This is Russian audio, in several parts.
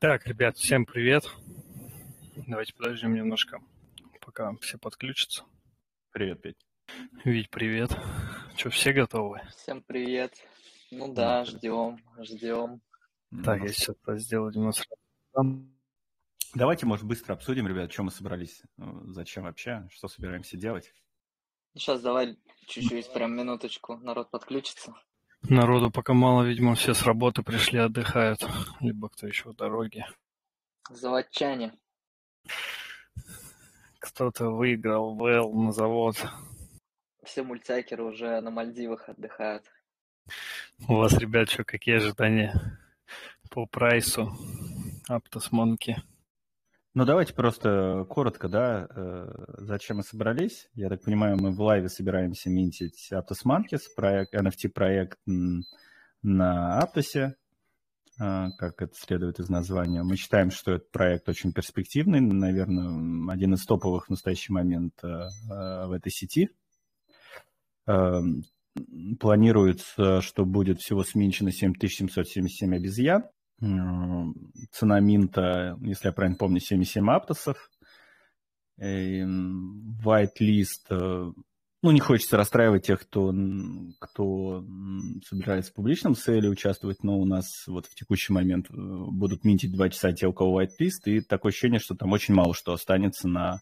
Так, ребят, всем привет. Давайте подождем немножко, пока все подключатся. Привет, Петь. Вить, привет. Что, все готовы? Всем привет. Ну да, ждем, ждем. Так, я сейчас сделаю демонстрацию. Давайте, может, быстро обсудим, ребят, чем мы собрались, ну, зачем вообще, что собираемся делать. Сейчас давай чуть-чуть, прям минуточку, народ подключится. Народу пока мало, видимо, все с работы пришли, отдыхают. Либо кто еще в дороге. Заводчане. Кто-то выиграл ВЛ на завод. Все мультякеры уже на Мальдивах отдыхают. У вас, ребят, что, какие ожидания по прайсу Aptos Monkey? Ну, давайте просто коротко, да, э, зачем мы собрались. Я так понимаю, мы в лайве собираемся минтить Aptos Monkeys, проект, NFT-проект на Aptos, э, как это следует из названия. Мы считаем, что этот проект очень перспективный, наверное, один из топовых в настоящий момент э, в этой сети. Эм, планируется, что будет всего сменчено 7777 обезьян. Цена минта, если я правильно помню, 77 аптосов. Whitelist, э, ну, не хочется расстраивать тех, кто, кто собирается в публичном sale е участвовать, но у нас вот в текущий момент э, будут mint ить 2 часа те, у кого whitelist, и такое ощущение, что там очень мало что останется на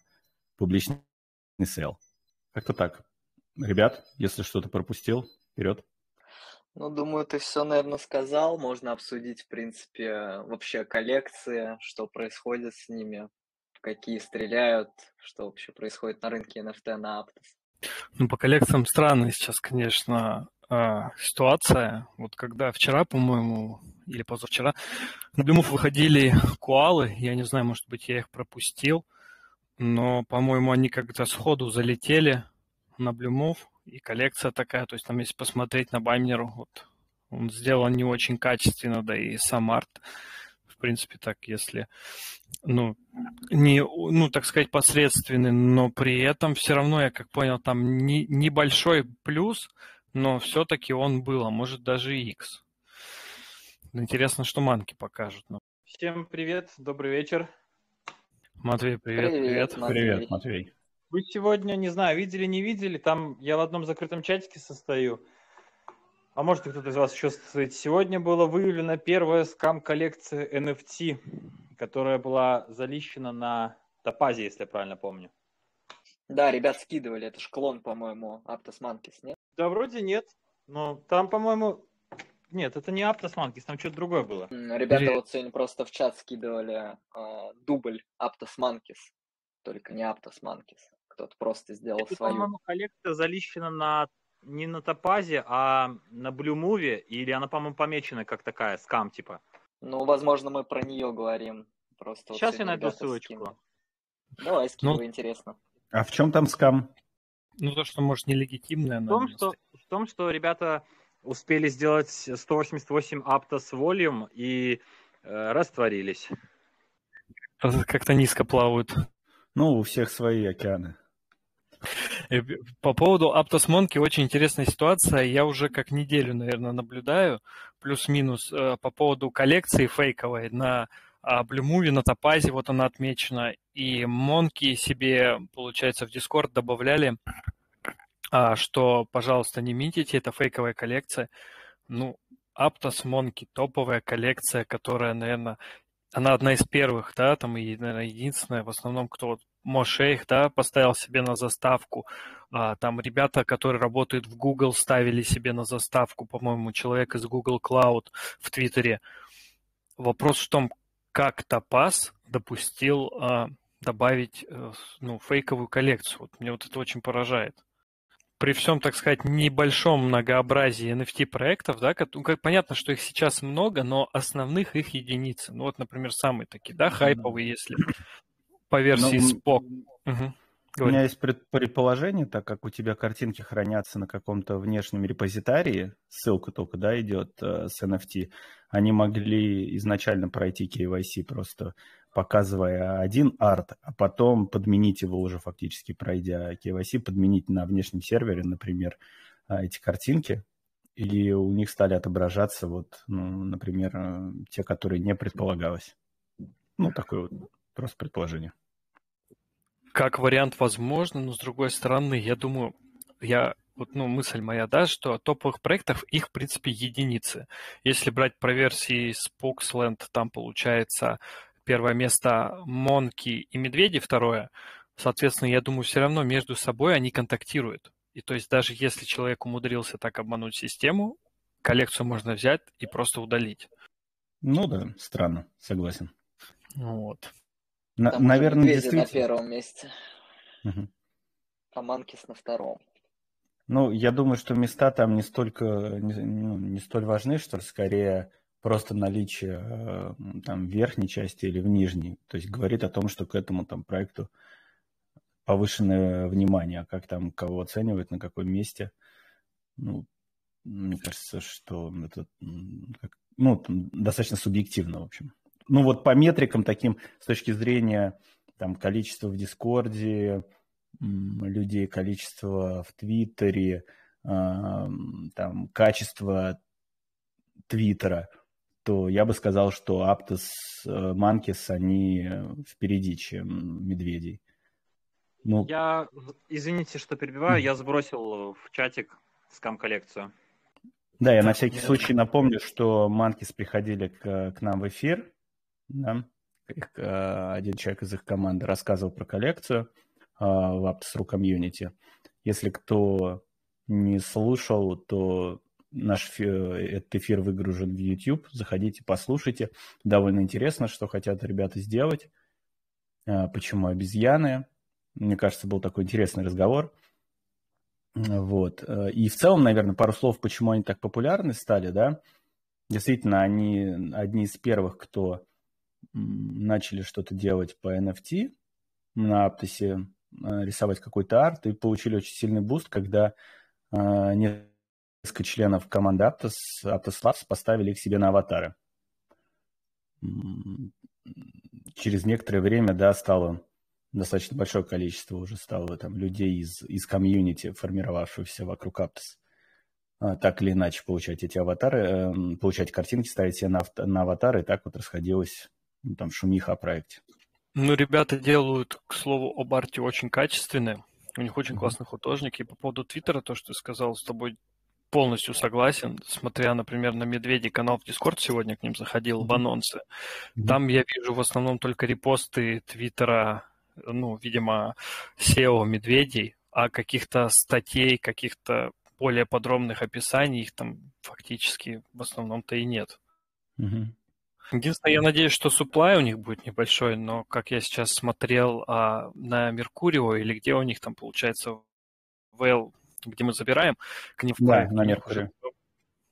публичный sale. Как-то так. Ребят, если что-то пропустил, вперед. Ну, думаю, ты все, наверное, сказал. Можно обсудить, в принципе, вообще коллекции, что происходит с ними, какие стреляют, что вообще происходит на рынке NFT на Aptos. Ну, по коллекциям странная сейчас, конечно, а, ситуация. Вот когда вчера, по-моему, или позавчера, на Блюмов выходили куалы, я не знаю, может быть, я их пропустил, но, по-моему, они как-то сходу залетели на Блюмов, и коллекция такая, то есть там если посмотреть на Баймнеру, вот он сделан не очень качественно, да и сам арт, в принципе, так, если, ну, не, ну, так сказать, посредственный, но при этом все равно, я как понял, там не, небольшой плюс, но все-таки он был, а может даже и X. Интересно, что манки покажут. Но... Всем привет, добрый вечер. Матвей, привет, привет. Привет, Матвей. Привет, Матвей. Вы сегодня, не знаю, видели, не видели, там я в одном закрытом чатике состою. А может, кто-то из вас еще стоит. Сегодня была выявлена первая скам-коллекция NFT, которая была залищена на Топазе, если я правильно помню. Да, ребят скидывали, это ж клон, по-моему, Aptos Monkeys, нет? Да, вроде нет, но там, по-моему, нет, это не Aptos Monkeys, там что-то другое было. Ребята Или... вот сегодня просто в чат скидывали э, дубль Aptos Monkeys, только не Aptos Monkeys кто-то просто сделал Это, свою. по-моему, коллекция залищена на не на Топазе, а на Блюмуве, или она, по-моему, помечена как такая, скам типа? Ну, возможно, мы про нее говорим. Просто Сейчас вот я найду ссылочку. Скину. Давай, скидывай, ну, интересно. А в чем там скам? Ну, то, что, может, нелегитимное. В том, что, в том, что ребята успели сделать 188 Aptos Volume и э, растворились. Как-то низко плавают. Ну, у всех свои океаны. По поводу Monkey очень интересная ситуация. Я уже как неделю, наверное, наблюдаю, плюс-минус, э, по поводу коллекции фейковой на Blue Movie, на Топазе, вот она отмечена. И Монки себе, получается, в Discord добавляли, а, что, пожалуйста, не минтите, это фейковая коллекция. Ну, Aptos Monkey, топовая коллекция, которая, наверное, она одна из первых, да, там и, наверное, единственная, в основном, кто вот Мошейх, да, поставил себе на заставку. А, там ребята, которые работают в Google, ставили себе на заставку, по-моему, человек из Google Cloud в Твиттере. Вопрос в том, как Топас допустил а, добавить э, ну, фейковую коллекцию. Вот мне вот это очень поражает при всем, так сказать, небольшом многообразии NFT-проектов, да, как, ну, как, понятно, что их сейчас много, но основных их единицы. Ну, вот, например, самые такие, да, хайповые, если по версии ну, Spock. Угу. У меня есть предположение, так как у тебя картинки хранятся на каком-то внешнем репозитарии, ссылка только, да, идет э, с NFT, они могли изначально пройти KYC просто показывая один арт, а потом подменить его уже фактически пройдя KYC, подменить на внешнем сервере, например, а, эти картинки, и у них стали отображаться вот, ну, например, э, те, которые не предполагалось. Ну, такое вот просто предположение. Как вариант возможно, но с другой стороны, я думаю, я вот, ну, мысль моя, да, что топовых проектов их, в принципе, единицы. Если брать про версии Spooksland, там получается первое место Монки и Медведи, второе. Соответственно, я думаю, все равно между собой они контактируют. И то есть даже если человек умудрился так обмануть систему, коллекцию можно взять и просто удалить. Ну да, странно, согласен. Вот. На, наверное, действительно... на первом месте. Угу. А Манкис на втором. Ну, я думаю, что места там не столько, не, ну, не столь важны, что скорее просто наличие э, там в верхней части или в нижней. То есть говорит о том, что к этому там проекту повышенное внимание, а как там кого оценивать, на каком месте. Ну, мне кажется, что это ну, достаточно субъективно, в общем. Ну, вот по метрикам таким, с точки зрения там, количества в Дискорде, людей, количество в Твиттере, там, качество Твиттера, то я бы сказал, что Aptos, Манкис, они впереди, чем Медведей. Ну... Я, извините, что перебиваю, я сбросил в чатик скам-коллекцию. Да, я на всякий случай напомню, что Манкис приходили к, к нам в эфир. Да? Их, э, один человек из их команды рассказывал про коллекцию э, в Aptos.ru комьюнити. Если кто не слушал, то наш этот эфир выгружен в YouTube. Заходите, послушайте. Довольно интересно, что хотят ребята сделать. Э, почему обезьяны? Мне кажется, был такой интересный разговор. Вот. И в целом, наверное, пару слов, почему они так популярны стали, да. Действительно, они одни из первых, кто начали что-то делать по NFT на Aptos е, рисовать какой-то арт, и получили очень сильный boost, когда а, несколько членов команды Aptos, Aptos Labs поставили их себе на аватары. Через некоторое время, да, стало достаточно большое количество уже стало там людей из, из комьюнити, формировавшихся вокруг Aptos, а, так или иначе получать эти аватары, получать картинки, ставить себе на, на аватары, и так вот расходилось ну, там шумиха о проекте. Ну, ребята делают, к слову, об арте очень качественные. У них очень mm-hmm. классный художник. И по поводу Твиттера, то, что ты сказал, с тобой полностью согласен. Смотря, например, на Медведи канал в Дискорд сегодня к ним заходил mm-hmm. в анонсы. Mm-hmm. Там я вижу в основном только репосты Твиттера ну, видимо, SEO медведей, а каких-то статей, каких-то более подробных описаний их там фактически в основном-то и нет. Угу. Единственное, я надеюсь, что supply у них будет небольшой, но как я сейчас смотрел а, на Меркурио или где у них там получается VL, где мы забираем, к ним в да, на Меркурио.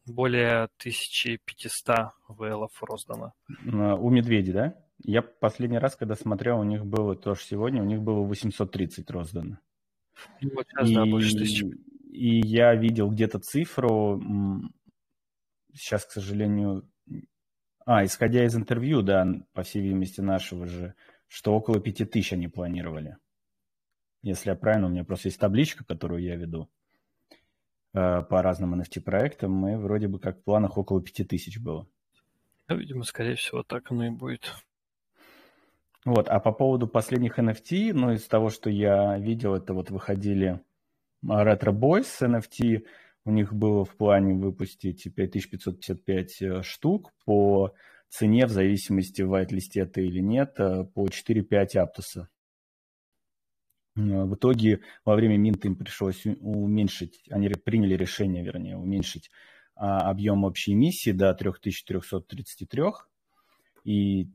Более 1500 VL роздано. У Медведи, да? Я последний раз, когда смотрел, у них было тоже сегодня, у них было 830 роздано. Ну, вот сейчас, и, да, больше тысячи. И я видел где-то цифру, сейчас, к сожалению, а, исходя из интервью, да, по всей видимости, нашего же, что около 5000 они планировали. Если я правильно, у меня просто есть табличка, которую я веду э, по разным NFT-проектам, и вроде бы как в планах около 5000 было. Ну, видимо, скорее всего, так оно и будет. Вот, а по поводу последних NFT, ну, из того, что я видел, это вот выходили Retro Boys NFT, у них было в плане выпустить 5555 э, штук по цене, в зависимости, в вайт-листе это или нет, э, по 4-5 Аптоса. В итоге во время минта им пришлось уменьшить, они приняли решение, вернее, уменьшить а, объем общей эмиссии до 3333, и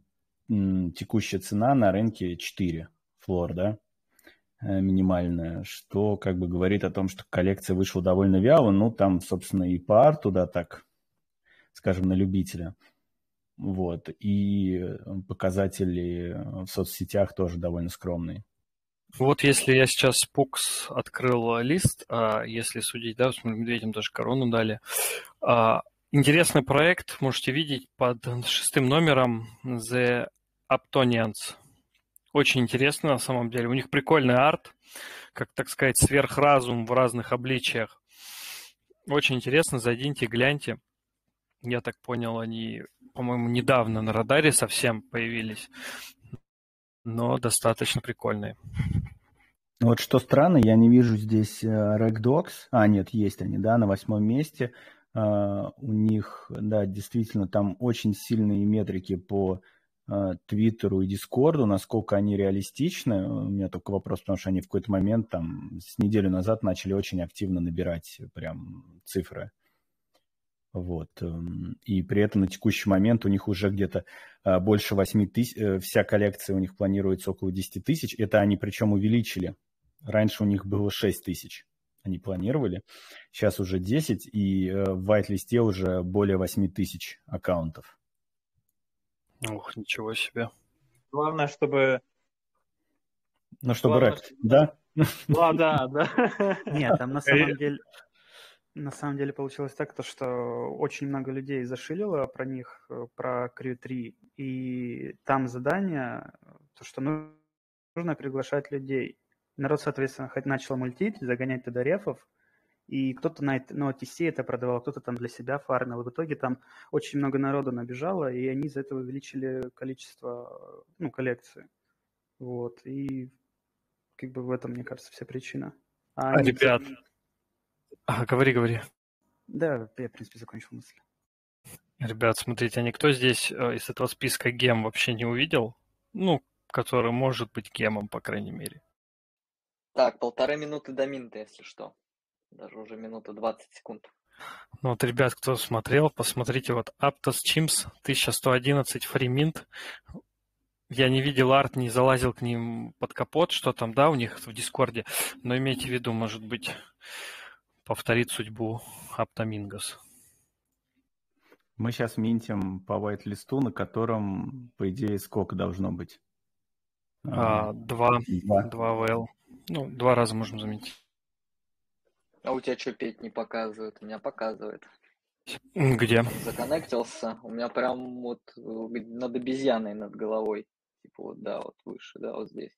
текущая цена на рынке 4 флор, да, э, минимальная, что как бы говорит о том, что коллекция вышла довольно вяло, ну, там, собственно, и по арту, да, так, скажем, на любителя. Вот, и показатели в соцсетях тоже довольно скромные. Вот если я сейчас Пукс открыл лист, а если судить, да, с медведем даже корону дали, а, интересный проект, можете видеть под шестым номером The Aptonians. Очень интересно на самом деле. У них прикольный арт, как, так сказать, сверхразум в разных обличиях. Очень интересно, зайдите, гляньте. Я так понял, они по-моему, недавно на радаре совсем появились, но достаточно прикольные. Вот что странно, я не вижу здесь RegDocs. А, нет, есть они, да, на восьмом месте. Uh, у них, да, действительно, там очень сильные метрики по Твиттеру и Дискорду, насколько они реалистичны. У меня только вопрос, потому что они в какой-то момент, там, с неделю назад начали очень активно набирать прям цифры. Вот. Эм, и при этом на текущий момент у них уже где-то uh, больше 8 тысяч, э, вся коллекция у них планируется около 10 тысяч. Это они причем увеличили. Раньше у них было 6 тысяч они планировали. Сейчас уже 10, и э, в вайт-листе уже более 8 тысяч аккаунтов. Ух, ничего себе. Главное, чтобы... Ну, чтобы Главное, рэп, чтобы... да? Да, да, да. Нет, там на самом деле... На самом деле получилось так, то, что очень много людей зашилило про них, э, про Crew 3, и там задание, то, что нужно приглашать людей. Народ, соответственно, хоть начал мультить, загонять туда рефов, и кто-то на, на OTC это продавал, кто-то там для себя фармил. В итоге там очень много народу набежало, и они из-за этого увеличили количество, ну, коллекции. Вот, и как бы в этом, мне кажется, вся причина. А, а ребят... А, говори, говори. Да, я, в принципе, закончил мысль. Ребят, смотрите, а никто здесь э, из этого списка гем вообще не увидел? Ну, который может быть gem ом, по крайней мере. Так, полторы минуты до mint а, если что. Даже уже минута 20 секунд. Ну вот, ребят, кто смотрел, посмотрите, вот Aptos Chimps 1111 free mint. Я не видел арт, не залазил к ним под капот, что там, да, у них в Discord е. Но имейте в виду, может быть, повторит судьбу Aptomingos. Мы сейчас минтим по white-листу, на котором, по идее, сколько должно быть? А, два. Два. Два ВЛ. Ну, два раза можем заметить. А у тебя что, петь не показывает? У меня показывает. Где? Законнектился. У меня прям вот э, над обезьяной над головой. Типа вот, да, вот выше, да, вот здесь.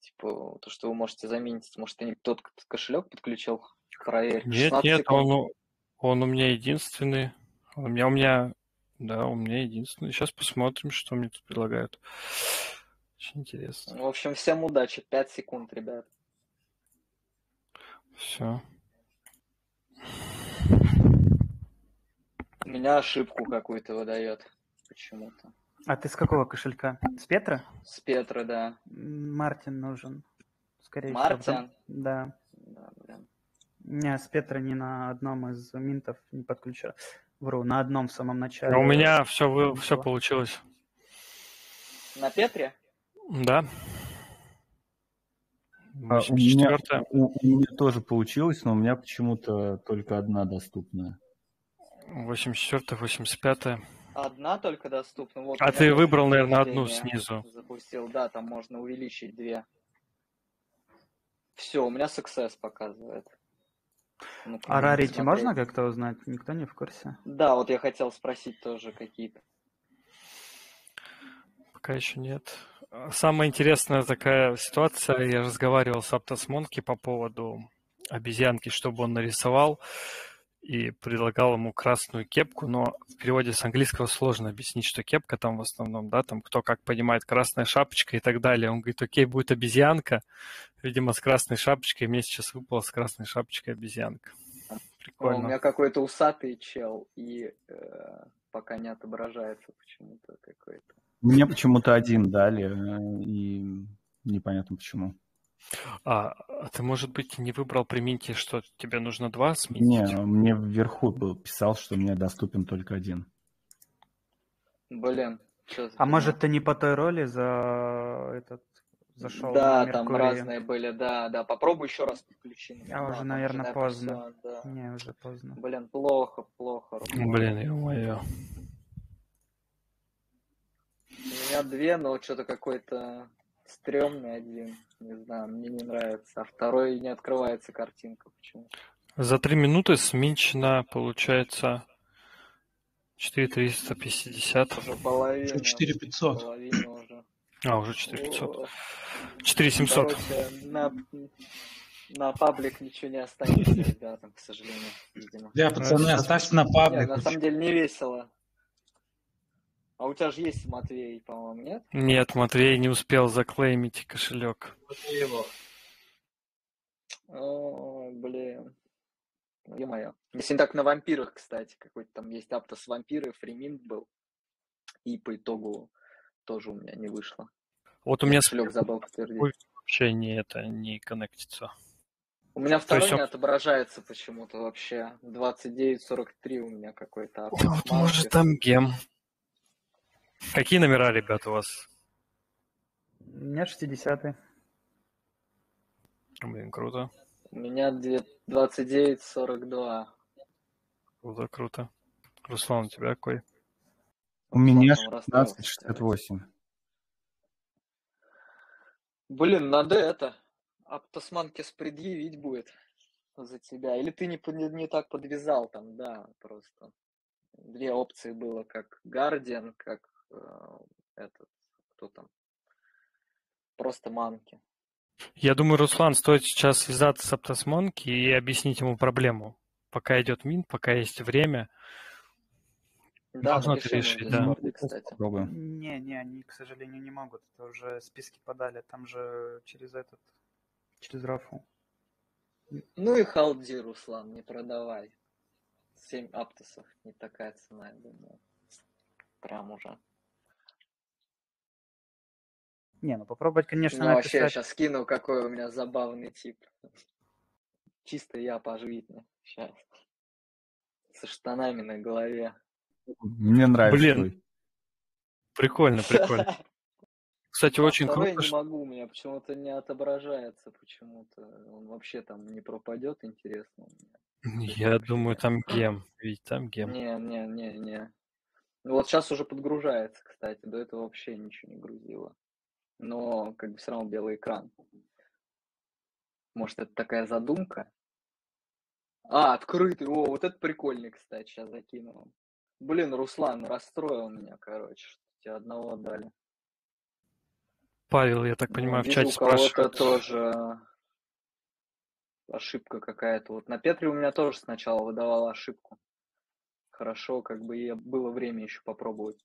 Типа, то, что вы можете заметить. Может, ты тот кошелек подключил? Проверь. Нет, нет, он, он у меня единственный. У меня, у меня, да, у меня единственный. Сейчас посмотрим, что мне тут предлагают. Очень интересно. В общем, всем удачи. 5 секунд, ребят. Все. У меня ошибку какую-то выдает почему-то. А ты с какого кошелька? С Петра? С Петра, да. Мартин нужен. Скорее Мартин? всего. Мартин? Да. да блин. Не, с Петра ни на одном из минтов не подключаю. Вру, на одном в самом начале. А у меня все, все получилось. На Петре? Да. А, у, меня, у, у меня тоже получилось, но у меня почему-то только одна доступная. 84 85 Одна только доступна. Вот а ты выбрал, наверное, одну снизу. Запустил, да, там можно увеличить две. Все, у меня success показывает. Ну, а рарити можно как-то узнать? Никто не в курсе? Да, вот я хотел спросить тоже какие-то. Пока еще нет. Самая интересная такая ситуация, я разговаривал с Аптос Монки по поводу обезьянки, чтобы он нарисовал, и предлагал ему красную кепку, но в переводе с английского сложно объяснить, что кепка там в основном, да, там кто как понимает, красная шапочка и так далее. Он говорит, окей, будет обезьянка, видимо, с красной шапочкой, мне сейчас выпала с красной шапочкой обезьянка. Прикольно. У меня какой-то усатый чел, и э, пока не отображается почему-то какой-то. Мне почему-то один дали, э, и непонятно почему. А, а ты, может быть, не выбрал при минте, что тебе нужно два сменить? Не, мне вверху был, писал, что мне доступен только один. Блин. А может, ты не по той роли за этот зашел? Да, там разные были, да, да. Попробуй еще раз подключи. А да, уже, наверное, поздно. Все, да. Не, уже поздно. Блин, плохо, плохо. Блин, ё-моё. У меня две, но что-то какой-то стрёмный один. Не знаю, мне не нравится. А второй не открывается картинка почему За три минуты сменчено получается 4350. Уже половина. 4500. Половина уже. А, уже 4500. 4700. Короче, на, на паблик ничего не останется, ребятам, к сожалению, видимо. Да, пацаны, оставьте на паблик. Нет, на самом деле не весело. А у тебя же есть Матвей, по-моему, нет? Нет, Матвей не успел заклеймить кошелек. О, блин. Ё-моё. Если не так, на вампирах, кстати, какой-то там есть Аптос вампиры, фриминт был. И по итогу тоже у меня не вышло. Вот у меня Кошелек забыл подтвердить. вообще не это не коннектится. У меня второй есть не он- отображается почему-то вообще. 29.43 у меня какой-то. Вот может там гем. Какие номера, ребят, у вас? У меня 60-й. Блин, круто. У меня две- 29.42. Круто, круто. Руслан, у тебя какой? У меня Руслан там расстроился, 1668. Блин, надо это. Аптосманкис предъявить будет за тебя. Или ты не, под- не так подвязал там, да, просто. Две опции было, как Guardian, как этот, кто там. Просто манки. Я думаю, Руслан, стоит сейчас связаться с Аптосмонки и объяснить ему проблему. Пока идет мин, пока есть время. Да, ему в решить, да. Кстати. Попробуем. Не, не, они, к сожалению, не могут. Это уже списки подали. Там же через этот, через Рафу. Ну и халди, Руслан, не продавай. 7 аптосов, не такая цена, я думаю. Прям уже. Не, ну попробовать, конечно, Ну, вообще, я написать. сейчас скину, какой у меня забавный тип. Чисто я пожить Сейчас. Со штанами на голове. Мне нравится. Блин. твой. Прикольно, прикольно. Кстати, А очень круто, не что... могу, у меня почему-то не отображается почему-то. Он вообще там не пропадет, интересно. Я думаю, там гем. Ведь там гем. Не, не, не, не. Вот сейчас уже подгружается, кстати. До этого вообще ничего не грузило. Но как бы все равно белый экран. Может, это такая задумка? А, открытый. О, вот это прикольный, кстати, сейчас закину вам. Блин, Руслан, расстроил меня, короче, что тебе одного дали. Павел, я так Ну, понимаю, в вижу, чате спрашивают. тоже ошибка какая-то. Вот на Петре у меня тоже сначала выдавала ошибку. Хорошо, как бы и было время еще попробовать.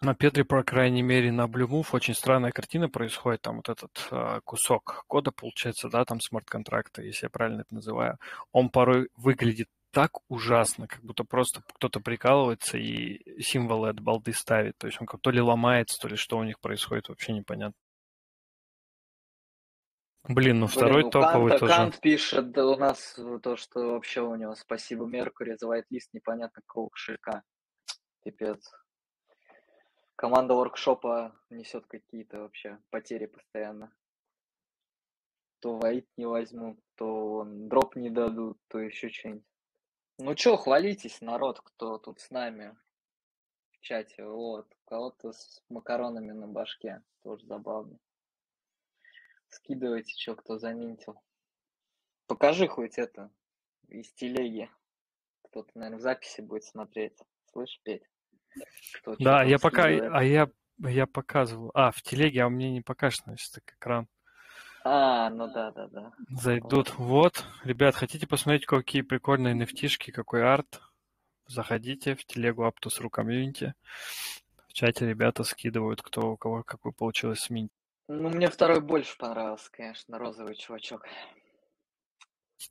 На Петре, по крайней мере, на Move очень странная картина происходит. Там вот этот а, кусок кода, получается, да, там смарт-контракта, если я правильно это называю, он порой выглядит так ужасно, как будто просто кто-то прикалывается и символы от балды ставит. То есть он как то ли ломается, то ли что у них происходит, вообще непонятно. Блин, ну второй Блин, у топовый Канта- тоже. Кант пишет да, у нас то, что вообще у него спасибо Меркури за лист непонятно какого кошелька. Пипец. Команда воркшопа несет какие-то вообще потери постоянно. То вайт не возьмут, то вон дроп не дадут, то еще что-нибудь. Ну чё, хвалитесь, народ, кто тут с нами в чате. Вот, кого-то с макаронами на башке. Тоже забавно. Скидывайте, что кто заминтил. Покажи хоть это из телеги. Кто-то, наверное, в записи будет смотреть. Слышь, Петь? Да, я пока, а я, я показываю. А, в телеге, а у меня не покажет, значит, так экран. А, ну да, да, да. Зайдут. Вот. Ребят, хотите посмотреть, какие прикольные nft какой арт? Заходите в телегу Aptus.ru комьюнити. В чате ребята скидывают, кто у кого какой получилось смин. Ну, мне второй больше понравился, конечно, розовый чувачок.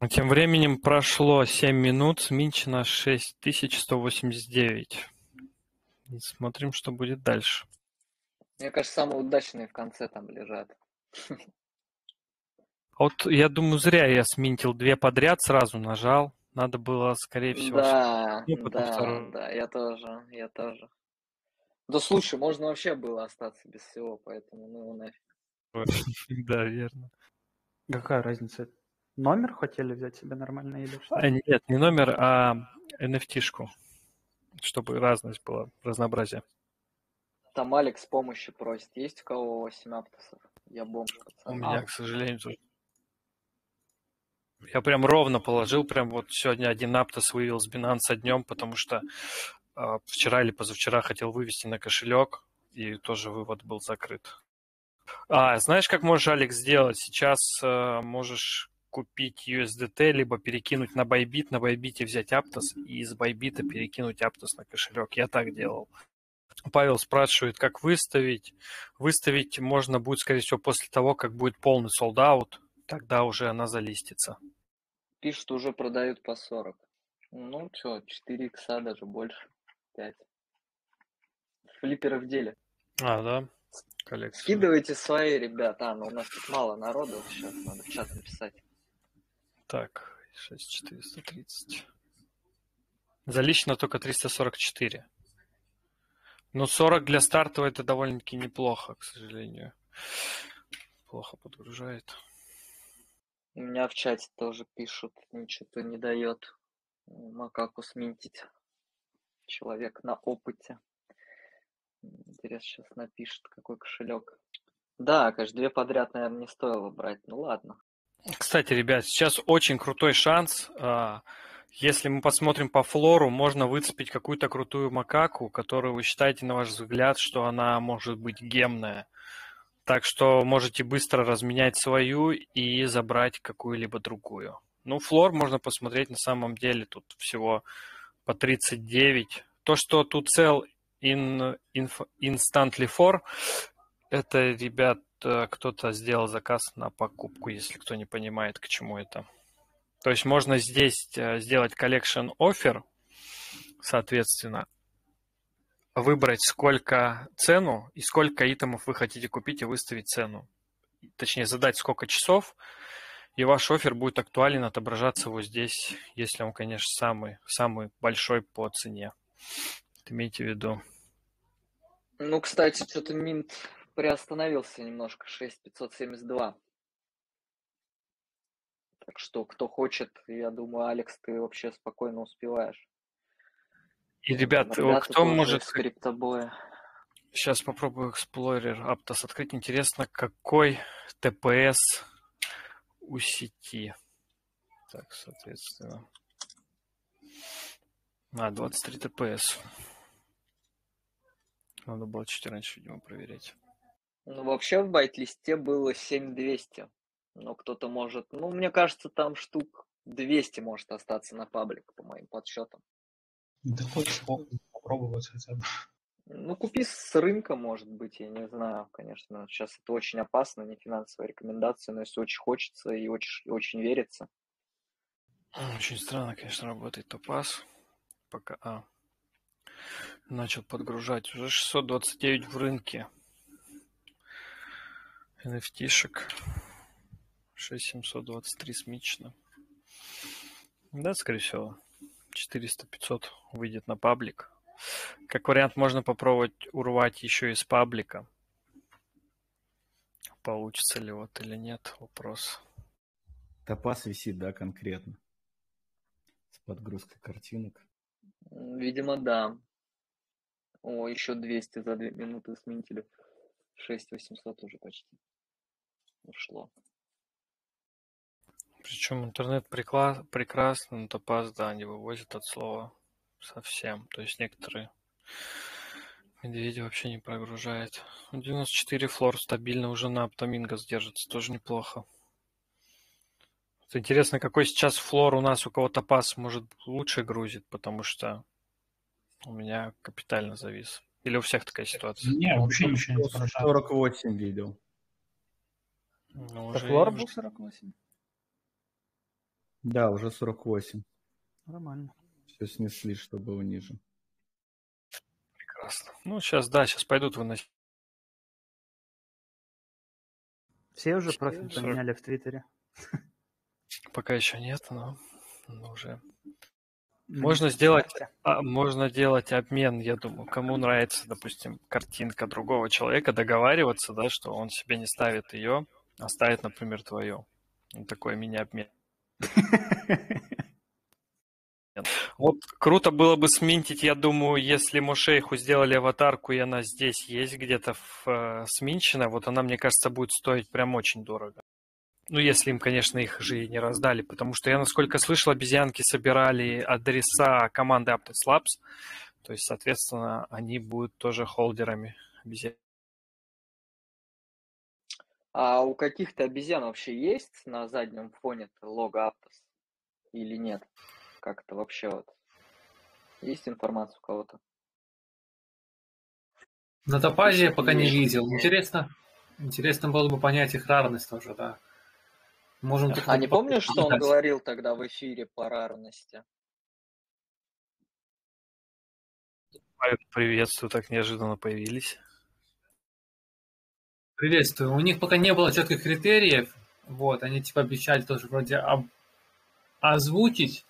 Тем временем прошло 7 минут, сминчено 6189. И смотрим, что будет дальше. Мне кажется, самые удачные в конце там лежат. Вот я думаю, зря я сминтил две подряд, сразу нажал. Надо было, скорее всего, Да, Ну, да, да, я тоже, я тоже. Да слушай, можно вообще было остаться без всего, поэтому ну нафиг. Да, верно. Какая разница? Номер хотели взять себе нормально или что? А, Нет, не номер, а NFT-шку. Чтобы разность была, разнообразие. Там Алекс помощи просит. Есть у кого 8 аптосов? Я бомж, У пацан. меня, к сожалению, тоже. Я прям ровно положил, прям вот сегодня один Аптос вывел с Binance днем, потому что а, вчера или позавчера хотел вывести на кошелек, и тоже вывод был закрыт. А, знаешь, как можешь, Алекс, сделать? Сейчас а, можешь купить USDT, либо перекинуть на Bybit, на Bybit взять Aptos и из Bybit перекинуть Aptos на кошелек. Я так делал. Павел спрашивает, как выставить. Выставить можно будет, скорее всего, после того, как будет полный солдат, тогда уже она залистится. Пишут, уже продают по 40. Ну, что, 4 икса даже больше. 5. Флипперы в деле. А, да? Коллекция. Скидывайте свои, ребята. А, ну у нас тут мало народу. Сейчас надо в чат написать. Так, 6430. Залично только 344. Ну, 40 для стартового это довольно-таки неплохо, к сожалению. Плохо подгружает. У меня в чате тоже пишут, ничего не дает макаку сминтить. Человек на опыте. Интересно, сейчас напишет, какой кошелек. Да, конечно, две подряд, наверное, не стоило брать. Ну ладно. Кстати, ребят, сейчас очень крутой шанс. А, если мы посмотрим по флору, можно выцепить какую-то крутую макаку, которую вы считаете, на ваш взгляд, что она может быть гемная. Так что можете быстро разменять свою и забрать какую-либо другую. Ну, флор можно посмотреть на самом деле. Тут всего по 39. То, что тут цел in, in, instantly for, это, ребят, кто-то сделал заказ на покупку, если кто не понимает, к чему это. То есть можно здесь э, сделать collection offer, соответственно, выбрать сколько цену и сколько итемов вы хотите купить и выставить цену. Точнее, задать сколько часов, и ваш офер будет актуален отображаться вот здесь, если он, конечно, самый, самый большой по цене. Имейте в виду. Ну, кстати, что-то Минт приостановился немножко, 6572. Так что, кто хочет, я думаю, Алекс, ты вообще спокойно успеваешь. И, ребят, кто может... Скриптобоя. Сейчас попробую Explorer Aptos открыть. Интересно, какой TPS у сети. Так, соответственно. А, 23 TPS. Надо было чуть раньше, видимо, проверять. Ну, вообще в байт-листе было 7200. Но кто-то может... Ну, мне кажется, там штук 200 может остаться на паблик, по моим подсчетам. Да хочешь попробовать хотя бы. Ну, купи с рынка, может быть, я не знаю, конечно. Сейчас это очень опасно, не финансовая рекомендация, но если очень хочется и очень, и очень верится. Очень странно, конечно, работает топаз. Пока а, начал подгружать. Уже 629 в рынке. NFT-шек. 6723 смично. Да, скорее всего, 400-500 выйдет на паблик. Как вариант, можно попробовать урвать еще из паблика. Получится ли вот или нет, вопрос. Топаз висит, да, конкретно? С подгрузкой картинок. Видимо, да. О, еще 200 за 2 минуты сминтили. 6800 уже почти ушло. Причем интернет прикла- прекрасный, но топаз, да, не вывозит от слова совсем. То есть некоторые медведи вообще не прогружает. 94 флор стабильно уже на Аптомингос держится, тоже неплохо. Вот интересно, какой сейчас флор у нас, у кого топаз может лучше грузит, потому что у меня капитально завис. Или у всех такая ситуация? Не, вообще ничего не 48 видел. Ну, флор был 48? Да, уже 48. Нормально. Все снесли, что было ниже. Прекрасно. Ну, сейчас, да, сейчас пойдут выносить. Все уже профиль поменяли в Твиттере? Пока еще нет, но, но уже. Можно сделать, а, можно делать обмен, я думаю, кому нравится, допустим, картинка другого человека, договариваться, да, что он себе не ставит ее, а ставит, например, твою. Такой мини-обмен. Вот круто было бы сминтить, я думаю, если Мушейху сделали аватарку, и она здесь есть где-то э, сминчена, вот она, мне кажется, будет стоить прям очень дорого. Ну, если им, конечно, их же и не раздали, потому что я, насколько слышал, обезьянки собирали адреса команды Aptus Labs, то есть, соответственно, они будут тоже холдерами обезьян. А у каких-то обезьян вообще есть на заднем фоне лого Aptos или нет? Как это вообще вот? Есть информация у кого-то? На топазе я пока не видел. Интересно, интересно было бы понять их рарность тоже, да. Можем а не помнишь, что он говорил тогда в эфире по рарности? Приветствую, так неожиданно появились. Приветствую. У них пока не было четких критериев. Вот, они типа обещали тоже вроде об... озвучить.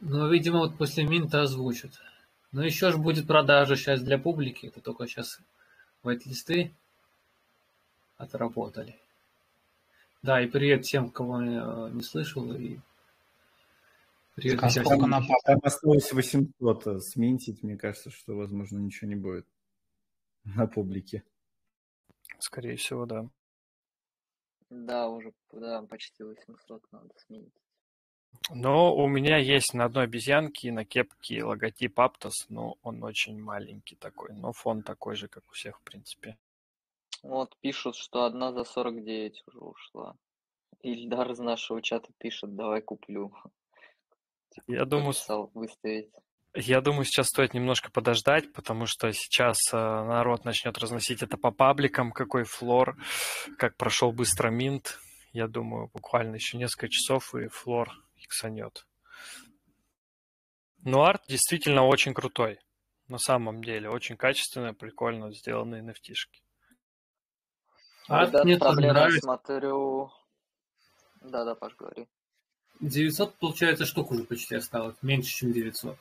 Но, видимо, вот после Минта озвучат. Но еще же будет продажа сейчас для публики. Это только сейчас вайт-листы отработали. Да, и привет всем, кого я не слышал. И привет а сколько на Там осталось 800 э, сменить. Мне кажется, что, возможно, ничего не будет на публике. Скорее всего, да. Да, уже да, почти 800 надо сменить. Но у меня есть на одной обезьянке на кепке логотип Aptos, но он очень маленький такой, но фон такой же, как у всех, в принципе. Вот пишут, что одна за 49 уже ушла. Ильдар из нашего чата пишет, давай куплю. Я думаю, выставить. Я думаю, сейчас стоит немножко подождать, потому что сейчас э, народ начнет разносить это по пабликам, какой флор, как прошел быстро минт. Я думаю, буквально еще несколько часов и флор иксанет. Но арт действительно очень крутой. На самом деле, очень качественно, прикольно сделанные nft -шки. Арт Ребят, мне тоже нравится. смотрю... Да-да, Паш, говори. 900, получается, штук уже почти осталось. Меньше, чем 900.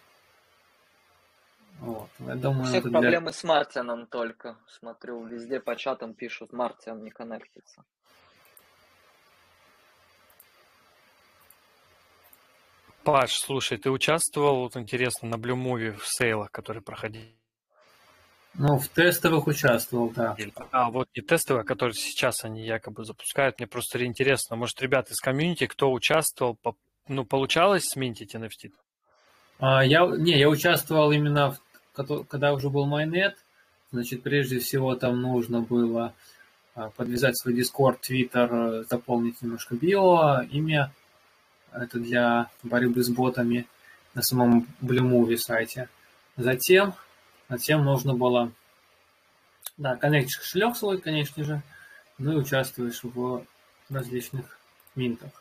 Вот. Я думаю, У всех для... проблемы с Мартином только. Смотрю, везде по чатам пишут, Мартин не коннектится. Паш, слушай, ты участвовал, вот интересно, на Blue Movie в сейлах, которые проходили? Ну, в тестовых участвовал, да. А, вот не тестовые, а которые сейчас они якобы запускают. Мне просто интересно, может, ребята из комьюнити, кто участвовал, ну, получалось сминтить NFT? А, я, не, я участвовал именно в когда уже был майнет, значит, прежде всего там нужно было а, подвязать свой Discord, Twitter, заполнить немножко био, имя. Это для борьбы с ботами на самом Blue сайте. Затем, затем нужно было, да, коннектишь кошелек свой, конечно же, ну и участвуешь в различных минтах.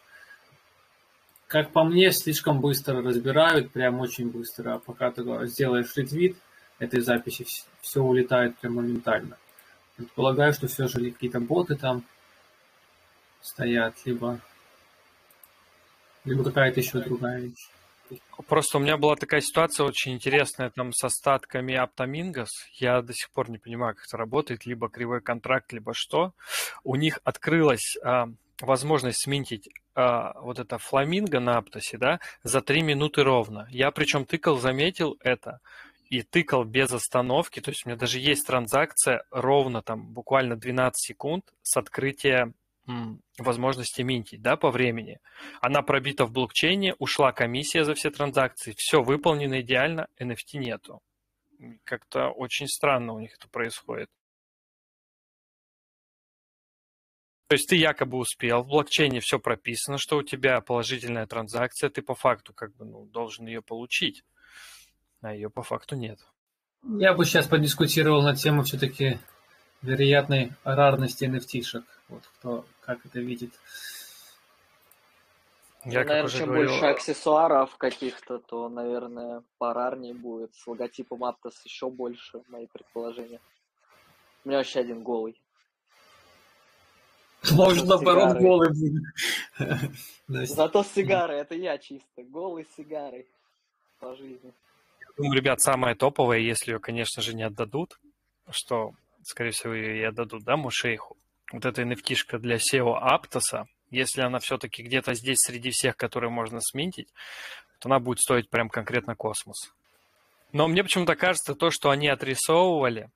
Как по мне, слишком быстро разбирают, прям очень быстро. А пока ты сделаешь ретвит, этой записи все улетает прям моментально. Предполагаю, что все же какие-то боты там стоят, либо, либо какая-то еще другая вещь. Просто у меня была такая ситуация очень интересная там с остатками Aptamingos. Я до сих пор не понимаю, как это работает. Либо кривой контракт, либо что. У них открылась а, возможность сминтить а, вот это фламинго на Аптосе, да, за 3 минуты ровно. Я причем тыкал, заметил это и тыкал без остановки, то есть у меня даже есть транзакция ровно там буквально 12 секунд с открытия возможности минтить, да, по времени. Она пробита в блокчейне, ушла комиссия за все транзакции, все выполнено идеально, NFT нету. Как-то очень странно у них это происходит. То есть ты якобы успел, в блокчейне все прописано, что у тебя положительная транзакция, ты по факту как бы ну, должен ее получить а ее по факту нет. Я бы сейчас подискутировал на тему все-таки вероятной рарности nft Вот кто как это видит. Я, ну, наверное, чем говорил... больше аксессуаров каких-то, то, наверное, порарнее будет. С логотипом Aptos еще больше, мои предположения. У меня вообще один голый. Может, наоборот, голый будет. Зато с сигарой, это я чисто. Голый сигарой по жизни. Думаю, ребят, самое топовое, если ее, конечно же, не отдадут, что, скорее всего, ее и отдадут, да, Мушейху. Вот эта nft для SEO Аптоса, если она все-таки где-то здесь среди всех, которые можно сминтить, то она будет стоить прям конкретно космос. Но мне почему-то кажется, то, что они отрисовывали,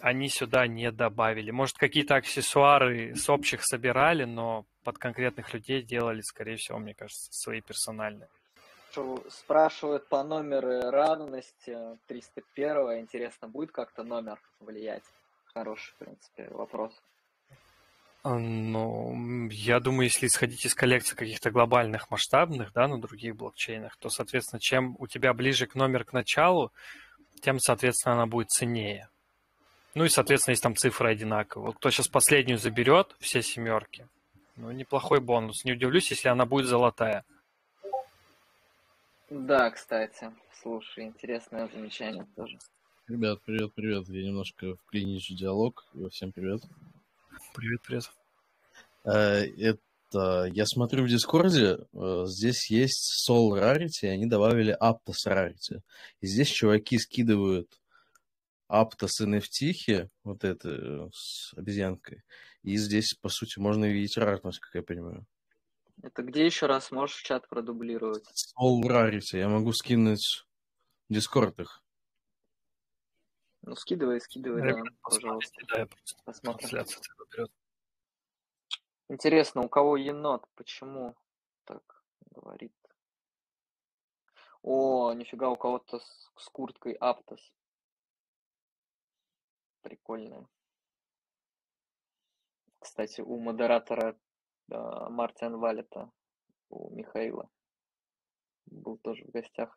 они сюда не добавили. Может, какие-то аксессуары с общих собирали, но под конкретных людей делали, скорее всего, мне кажется, свои персональные спрашивают по номеру равности 301. Интересно, будет как-то номер влиять? Хороший, в принципе, вопрос. А, ну, я думаю, если исходить из коллекции каких-то глобальных, масштабных, да, на других блокчейнах, то, соответственно, чем у тебя ближе к номер к началу, тем, соответственно, она будет ценнее. Ну и, соответственно, если там цифры одинаковые. Кто сейчас последнюю заберет, все семерки, ну, неплохой бонус. Не удивлюсь, если она будет золотая. Да, кстати, слушай, интересное замечание тоже. Ребят, привет, привет. Я немножко вклинюсь в диалог. Всем привет. Привет, привет. Э, это я смотрю в Дискорде, э, здесь есть Soul Rarity, они добавили Aptos Rarity. И здесь чуваки скидывают Aptos NFT, вот это э, с обезьянкой. И здесь, по сути, можно видеть рарность, как я понимаю. Это где еще раз можешь в чат продублировать? Soul Rarity. Я могу скинуть Дискорд их. Ну, скидывай, скидывай, да, пожалуйста. Да, я просто. Интересно, у кого енот? Почему так говорит? О, нифига, у кого-то с, с курткой Аптос. Прикольно. Кстати, у модератора Мартин Валета, у Михаила. Был тоже в гостях.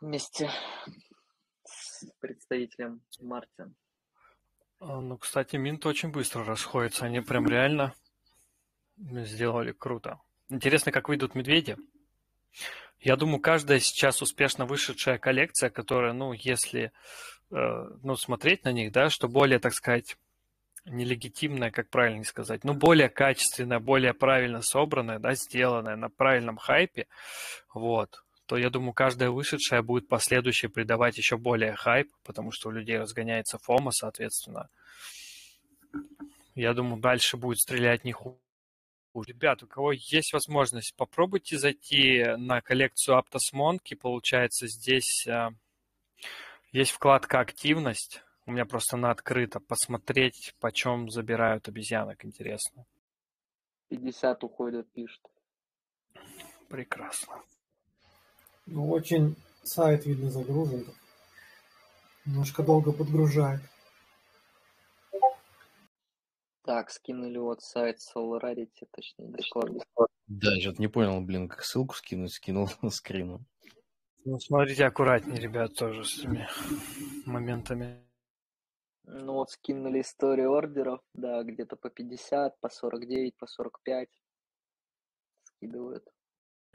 Вместе с представителем Мартин. А, ну, кстати, Минт очень быстро расходится. Они прям реально сделали круто. Интересно, как выйдут медведи. Я думаю, каждая сейчас успешно вышедшая коллекция, которая, ну, если э, ну, смотреть на них, да, что более, так сказать, нелегитимная, как правильно сказать, но более качественная, более правильно собранная, да, сделанная на правильном хайпе, вот, то я думаю, каждая вышедшая будет последующей придавать еще более хайп, потому что у людей разгоняется фома, соответственно. Я думаю, дальше будет стрелять не хуже. Ребят, у кого есть возможность, попробуйте зайти на коллекцию Monkey. Получается, здесь э, есть вкладка «Активность». У меня просто она открыта. Посмотреть, почем забирают обезьянок, интересно. 50 уходят, пишет. Прекрасно. Ну, очень сайт, видно, загружен. Немножко долго подгружает. Так, скинули вот сайт SolarRarity, точнее, Discord. Да, я что-то не понял, блин, как ссылку скинуть, скинул скрину. Ну, смотрите аккуратнее, ребят, тоже с этими моментами. Ну вот скинули историю ордеров, да, где-то по 50, по 49, по 45 скидывают.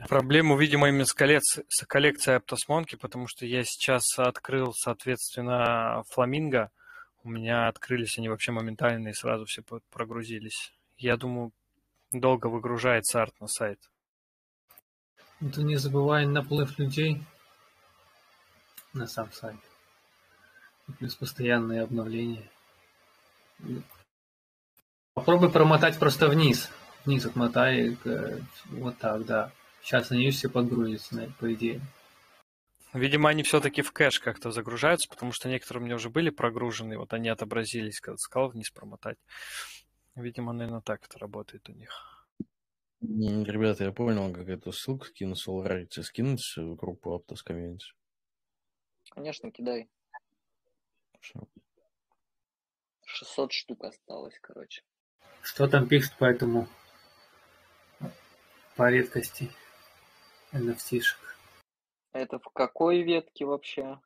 Проблему, видимо, именно с, коллекцией, с коллекцией Aptos потому что я сейчас открыл, соответственно, Фламинго. У меня открылись они вообще моментально и сразу все прогрузились. Я думаю, долго выгружается арт на сайт. Это не забывай наплыв людей на сам сайт. Плюс постоянные обновления. Попробуй промотать просто вниз. Вниз отмотай. Э, вот так, да. Сейчас они все подгрузятся, по идее. Видимо, они все-таки в кэш как-то загружаются, потому что некоторые у меня уже были прогружены, вот они отобразились, когда сказал вниз промотать. Видимо, наверное, так это работает у них. Ребята, я понял, как эту ссылку скину Solarity. Скинуть в группу Aptos Community? Конечно, кидай. Хорошо. 600 штук осталось, короче. Что там пишут по этому? По редкости. NFT -шек. Это в какой ветке вообще?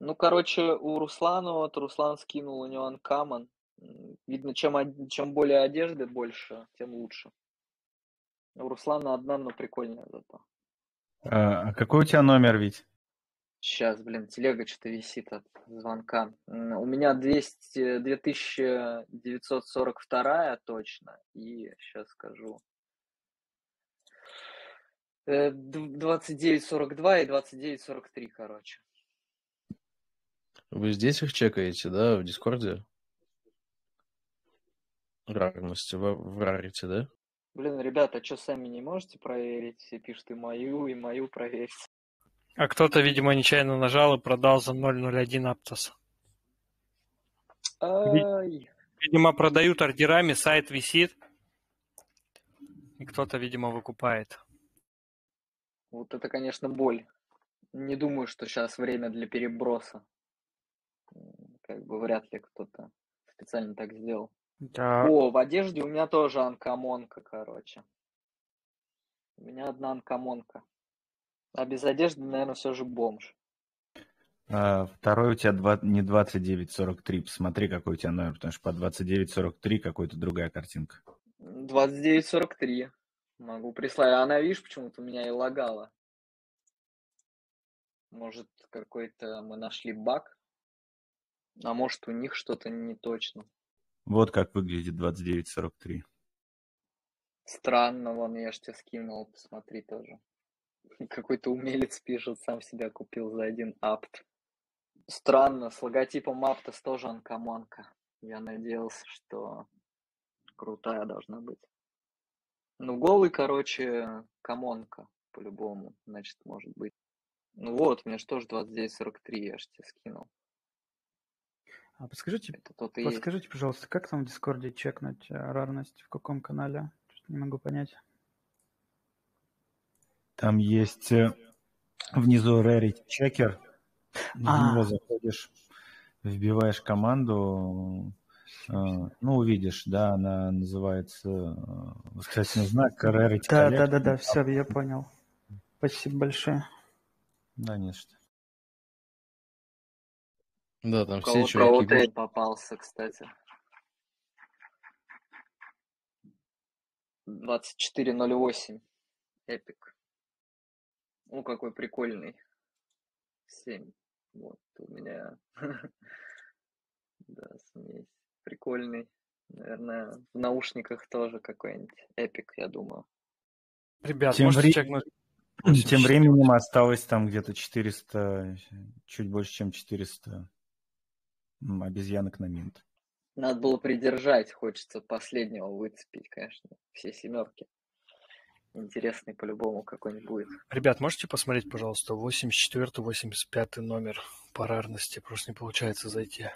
Ну, короче, у Руслана, вот Руслан скинул у него uncommon. Видно, чем, чем более одежды больше, тем лучше. У Руслана одна, но прикольная зато. А, а какой у тебя номер, ведь? Сейчас, блин, телега что-то висит от звонка. У меня 200, 2942 точно. И сейчас скажу. 29.42 и 29.43, короче. Вы здесь их чекаете, да, в Дискорде? Рарность в, в рарите, да? Блин, ребята, что сами не можете проверить? Все пишут и мою, и мою проверить. А кто-то, видимо, нечаянно нажал и продал за 0.01 Аптос. Ай. Видимо, продают ордерами, сайт висит. И кто-то, видимо, выкупает. Вот это, конечно, боль. Не думаю, что сейчас время для переброса. Как бы вряд ли кто-то специально так сделал. Да. О, в одежде у меня тоже uncommon ка, короче. У меня одна uncommon ка. А без одежды, наверное, все же бомж. А, второй у тебя 2, не 2943. Посмотри, какой у тебя номер, потому что по 2943 какой-то другая картинка. 2943. Могу прислать. Она, видишь, почему-то у меня и лагала. Может, какой-то мы нашли баг? А может, у них что-то не точно. Вот как выглядит 2943. Странно, вон я ж тебе скинул, посмотри тоже. Какой-то умелец пишет, сам себя купил за один апт. Странно, с логотипом Aptos тоже анкоманка. Я надеялся, что крутая должна быть. Ну, голый, короче, комонка, по-любому, значит, может быть. Ну вот, меня же тоже 29.43, я же тебе скинул. А подскажите, подскажите, есть. пожалуйста, как там в Дискорде чекнуть э, рарность, в каком канале? Что-то не могу понять. Там есть э, внизу Rarity Checker. В него А, заходишь, вбиваешь команду, э, ну, увидишь, да, она называется э, восклицательный знак Rarity да, да, да, да, все, я понял. Спасибо большое. Да, не что. Да, там У все кого, чуваки кого-то говорят, и попался, кстати. 24.08. Эпик. Ну, какой прикольный. 7. Вот у меня. Да, смесь. Прикольный. Наверное, в наушниках тоже какой-нибудь эпик, я думаю. Ребят, Тем, можете чекнуть Тем 84? временем осталось там где-то 400, чуть больше, чем 400 м, обезьянок на минт. Надо было придержать, хочется последнего выцепить, конечно. Все семерки. Интересный по-любому какой-нибудь будет. Ребят, можете посмотреть, пожалуйста, 84-85 номер по рарности? Просто не получается зайти.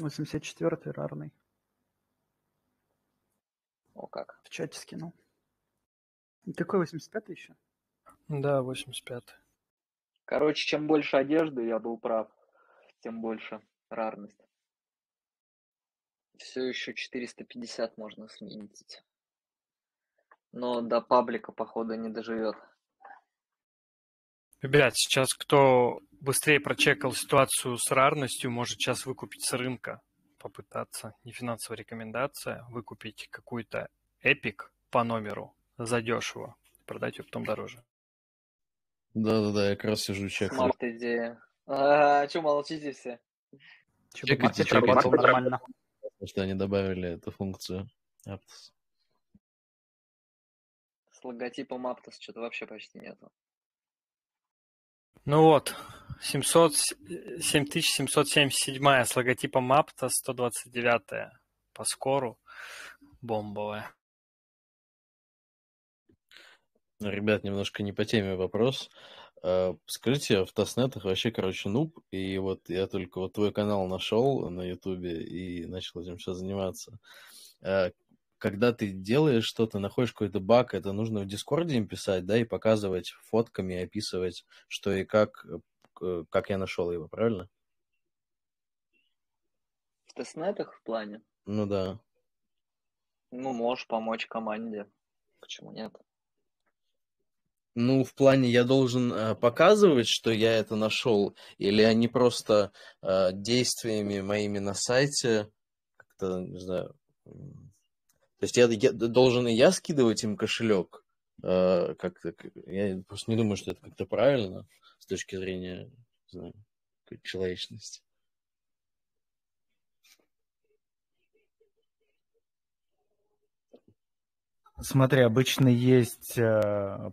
84-й рарный. О как. В чате скинул. И Какой 85-й еще? Да, 85 Короче, чем больше одежды, я был прав, тем больше рарность. Все еще 450 можно сминтить. Но до паблика, походу, не доживет. Ребят, сейчас кто быстрее прочекал ситуацию с рарностью, может сейчас выкупить с рынка, попытаться, не финансовая рекомендация, выкупить какой-то эпик по номеру задешево, продать ее потом дороже. да-да-да, я как раз сижу чекаю. Smart идея. А, что молчите все? Чекайте, чекайте. нормально. Потому что они добавили эту функцию. Aptos. Логотипом Aptos что-то вообще почти нету. Ну вот, 700, 7777 с логотипом Apta, 129 по скору, бомбовая. Ребят, немножко не по теме вопрос. А, Скажите, в Тоснетах вообще, короче, нуб, и вот я только вот твой канал нашел на Ютубе и начал этим все заниматься. Когда ты делаешь что-то, находишь какой-то баг, это нужно в Дискорде им писать, да, и показывать фотками, описывать, что и как, э, как я нашел его, правильно? В тестнетах в плане? Ну да. Ну, можешь помочь команде. Почему нет? Ну, в плане, я должен э, показывать, что я это нашел, или они просто э, действиями моими на сайте как-то, не знаю, то есть я, я должен и я скидывать им кошелек, э, как-то, к- я просто не думаю, что это как-то правильно с точки зрения, знаю, человечности. Смотри, обычно есть э, э,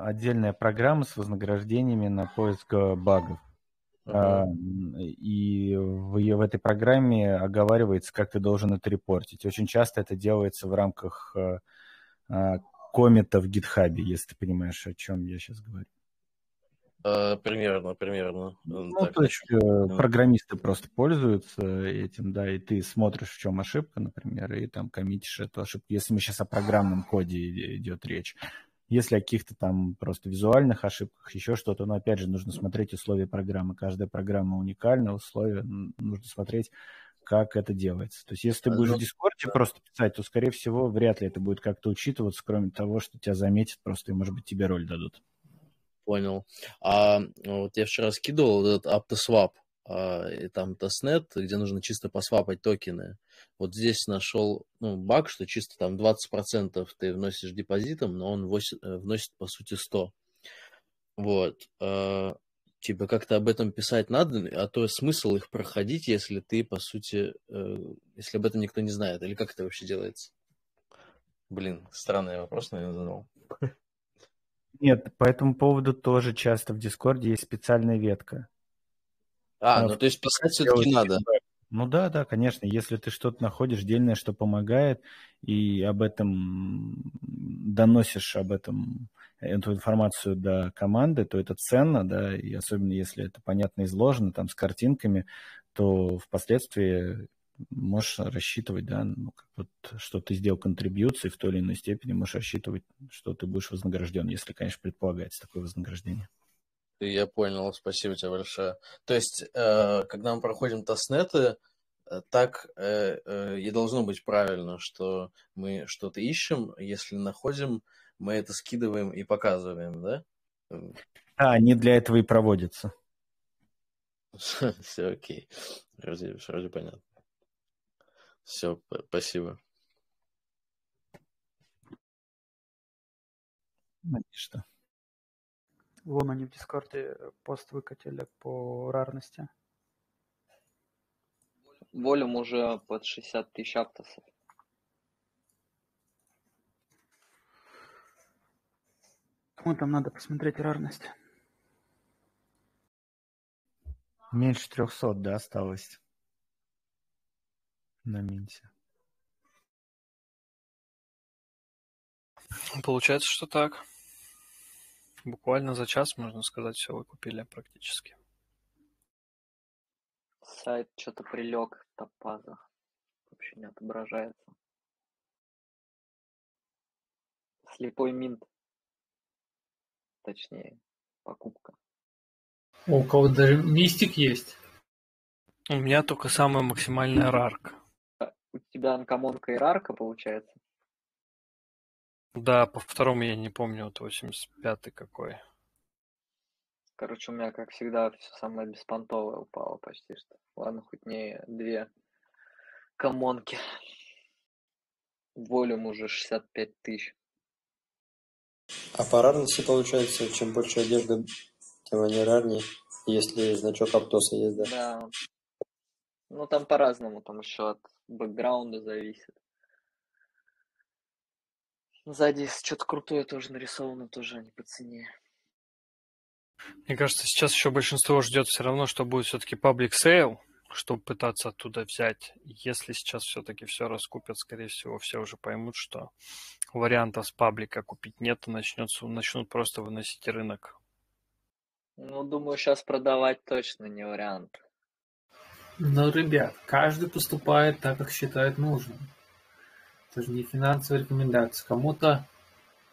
отдельная программа с вознаграждениями на поиск э, багов. А, И в, в этой программе оговаривается, как ты должен это репортить. Очень часто это делается в рамках э, а, коммента в гитхабе, если ты понимаешь, о чем я сейчас говорю. Э, примерно, примерно. М, Ну, Так, то есть э, программисты просто пользуются этим, да, и ты смотришь, в чем ошибка, например, и там коммитишь эту ошибку. Если мы сейчас о программном коде идет речь. Если о каких-то там просто визуальных ошибках, еще что-то, но опять же нужно смотреть условия программы. Каждая программа уникальна, условия нужно смотреть, как это делается. То есть если ты будешь Ну, в Дискорде просто писать, то, скорее всего, вряд ли это будет как-то учитываться, кроме того, что тебя заметят просто и, может быть, тебе роль дадут. понял. А вот я вчера скидывал этот AptoSwap, и там testnet, где нужно чисто посвапать токены. Вот здесь нашел ну, баг, что чисто там 20% ты вносишь депозитом, но он вносит, э, вносит по сути 100. Вот. А, типа как-то об этом писать надо, а то смысл их проходить, если ты, по сути, э, если об этом никто не знает, или как это вообще делается? Блин, странный вопрос, наверное, задал. Нет, по этому поводу тоже часто в Дискорде есть специальная ветка. А, ну то есть писать все-таки надо. Ну да, да, конечно. Если ты что-то находишь дельное, что помогает, и об этом доносишь об этом эту информацию до команды, то это ценно, да, и особенно если это понятно изложено, там, с картинками, то впоследствии можешь рассчитывать, да, ну, как вот, что ты сделал контрибьюции в той или иной степени, можешь рассчитывать, что ты будешь вознагражден, если, конечно, предполагается такое вознаграждение. Я понял, спасибо тебе большое. То есть, э, когда мы проходим тестнеты, э, так э, и должно быть правильно, что мы что-то ищем, если находим, мы это скидываем и показываем, да? Да, они для этого и проводятся. Все окей. Вроде, вроде понятно. Все, спасибо. Конечно. Вон они в Дискорде пост выкатили по рарности. Волюм уже под 60 тысяч аптосов. Кому там надо посмотреть рарность? Меньше 300, да, осталось на Минте. Получается, что так. Буквально за час, можно сказать, все выкупили практически. Сайт что-то прилег, топаза. Вообще не отображается. Слепой минт. Точнее, покупка. У кого даже мистик есть. У меня только самая максимальная рарка. У тебя анкомонка и рарка получается? Да, по второму я не помню, вот 85-й какой. Короче, у меня, как всегда, все самое беспонтовое упало почти что. Ладно, хоть не две комонки. Волюм уже 65 тысяч. А по рарности получается, чем больше одежды, тем они рарнее, если значок Аптоса есть, да? Да. Ну, там по-разному, там еще от бэкграунда зависит. Сзади, что-то крутое тоже нарисовано, тоже они по цене. Мне кажется, сейчас еще большинство ждет все равно, что будет все-таки public sale, чтобы пытаться оттуда взять. Если сейчас все-таки все раскупят, скорее всего, все уже поймут, что варианта с паблика купить нет, и начнется, начнут просто выносить рынок. Ну, думаю, сейчас продавать точно не вариант. Ну, ребят, каждый поступает так, как считает нужным. Это же не финансовая рекомендация. Кому-то,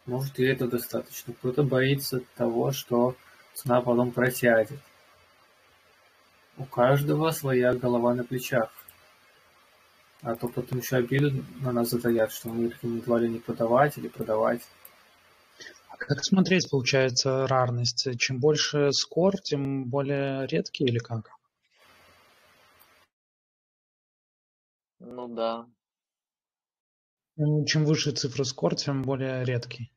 может, и это достаточно. Кто-то боится того, что цена потом просядет. У каждого своя голова на плечах. А то потом еще обиду на нас затаят, что мы рекомендовали не продавать или продавать. А как смотреть, получается, рарность? Чем больше скор, тем более редкий или как? Ну да. Чем выше цифра скор, тем более редкий.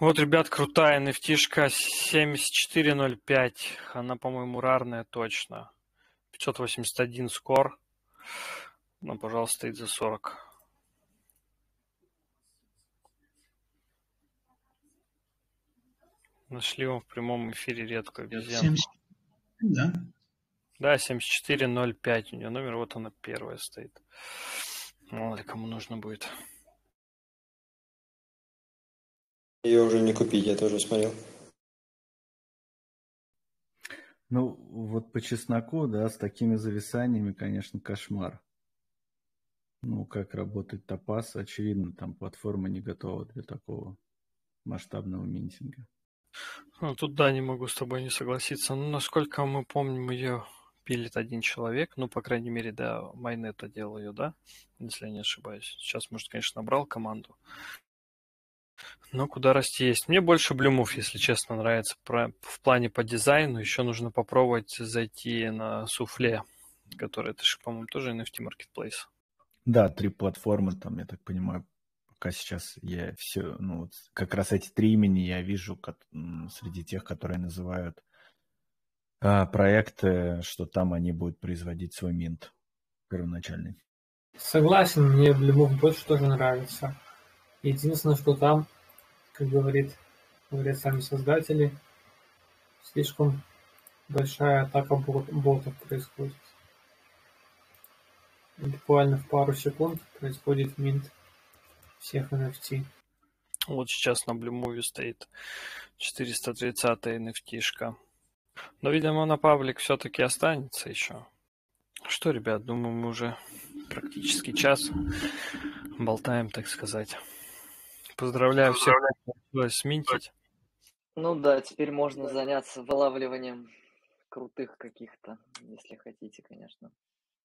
Вот, ребят, крутая nft 7405. Она, по-моему, рарная точно. 581 скор. Ну, пожалуйста, стоит за 40. Нашли вам в прямом эфире редкую обезьяну. 70, да? Да, 7405 у нее номер, вот она первая стоит. Мало ли кому нужно будет. Ее уже не купить, я тоже смотрел. Ну, вот по чесноку, да, с такими зависаниями, конечно, кошмар. Ну, как работает топаз, очевидно, там платформа не готова для такого масштабного минтинга. Ну, тут да, не могу с тобой не согласиться. Ну, насколько мы помним, ее пилит один человек. Ну, по крайней мере, да, Майнета делал ее, да? Если я не ошибаюсь. Сейчас, может, конечно, набрал команду. Но куда расти есть. Мне больше блюмов, если честно, нравится в плане по дизайну. Еще нужно попробовать зайти на суфле, который, это же, по-моему, тоже NFT Marketplace. Да, три платформы, там, я так понимаю, пока сейчас я все, ну, вот как раз эти три имени я вижу как, среди тех, которые называют а, проекты, что там они будут производить свой минт первоначальный. Согласен, мне Блюмов больше тоже нравится. Единственное, что там, как говорит, говорят сами создатели, слишком большая атака ботов происходит. Буквально в пару секунд происходит минт всех NFT. Вот сейчас на Blue стоит 430 NFT-шка. Но, видимо, на паблик все-таки останется еще. Что, ребят, думаю, мы уже практически час болтаем, так сказать. Поздравляю всех, кто сминтить. Ну да, теперь можно заняться вылавливанием крутых каких-то, если хотите, конечно,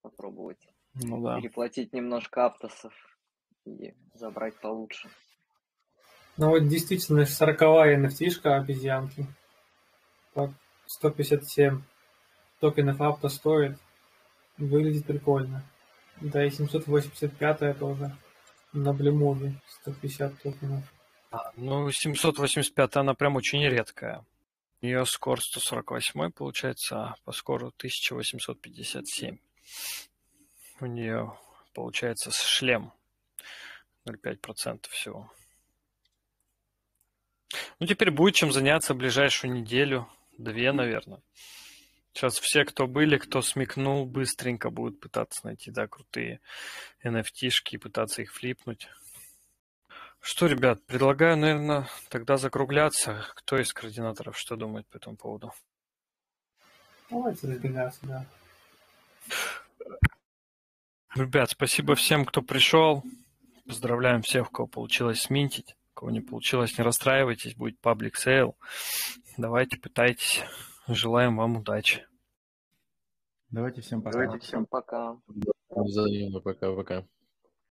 попробовать. Ну да. Переплатить немножко аптосов и забрать получше. Ну вот действительно, 40-я nft обезьянки. 157 токенов апта стоит. Выглядит прикольно. Да и 785 тоже. На Блюмове 150 токенов. А, ну, 785 она прям очень редкая. У нее скор 148 получается, а по скору 1857. У нее получается шлем 0,5% всего. Ну, теперь будет чем заняться ближайшую неделю, две, наверное. Сейчас все, кто были, кто смекнул, быстренько будут пытаться найти, да, крутые NFT-шки и пытаться их флипнуть. Что, ребят, предлагаю, наверное, тогда закругляться. Кто из координаторов что думает по этому поводу? Давайте разбегаться, да. Ребят, спасибо всем, кто пришел. Поздравляем всех, у кого получилось сминтить. У кого не получилось, не расстраивайтесь, будет public sale. Давайте, пытайтесь. Желаем вам удачи. Давайте всем пока. Давайте всем пока. Взаимно, пока-пока.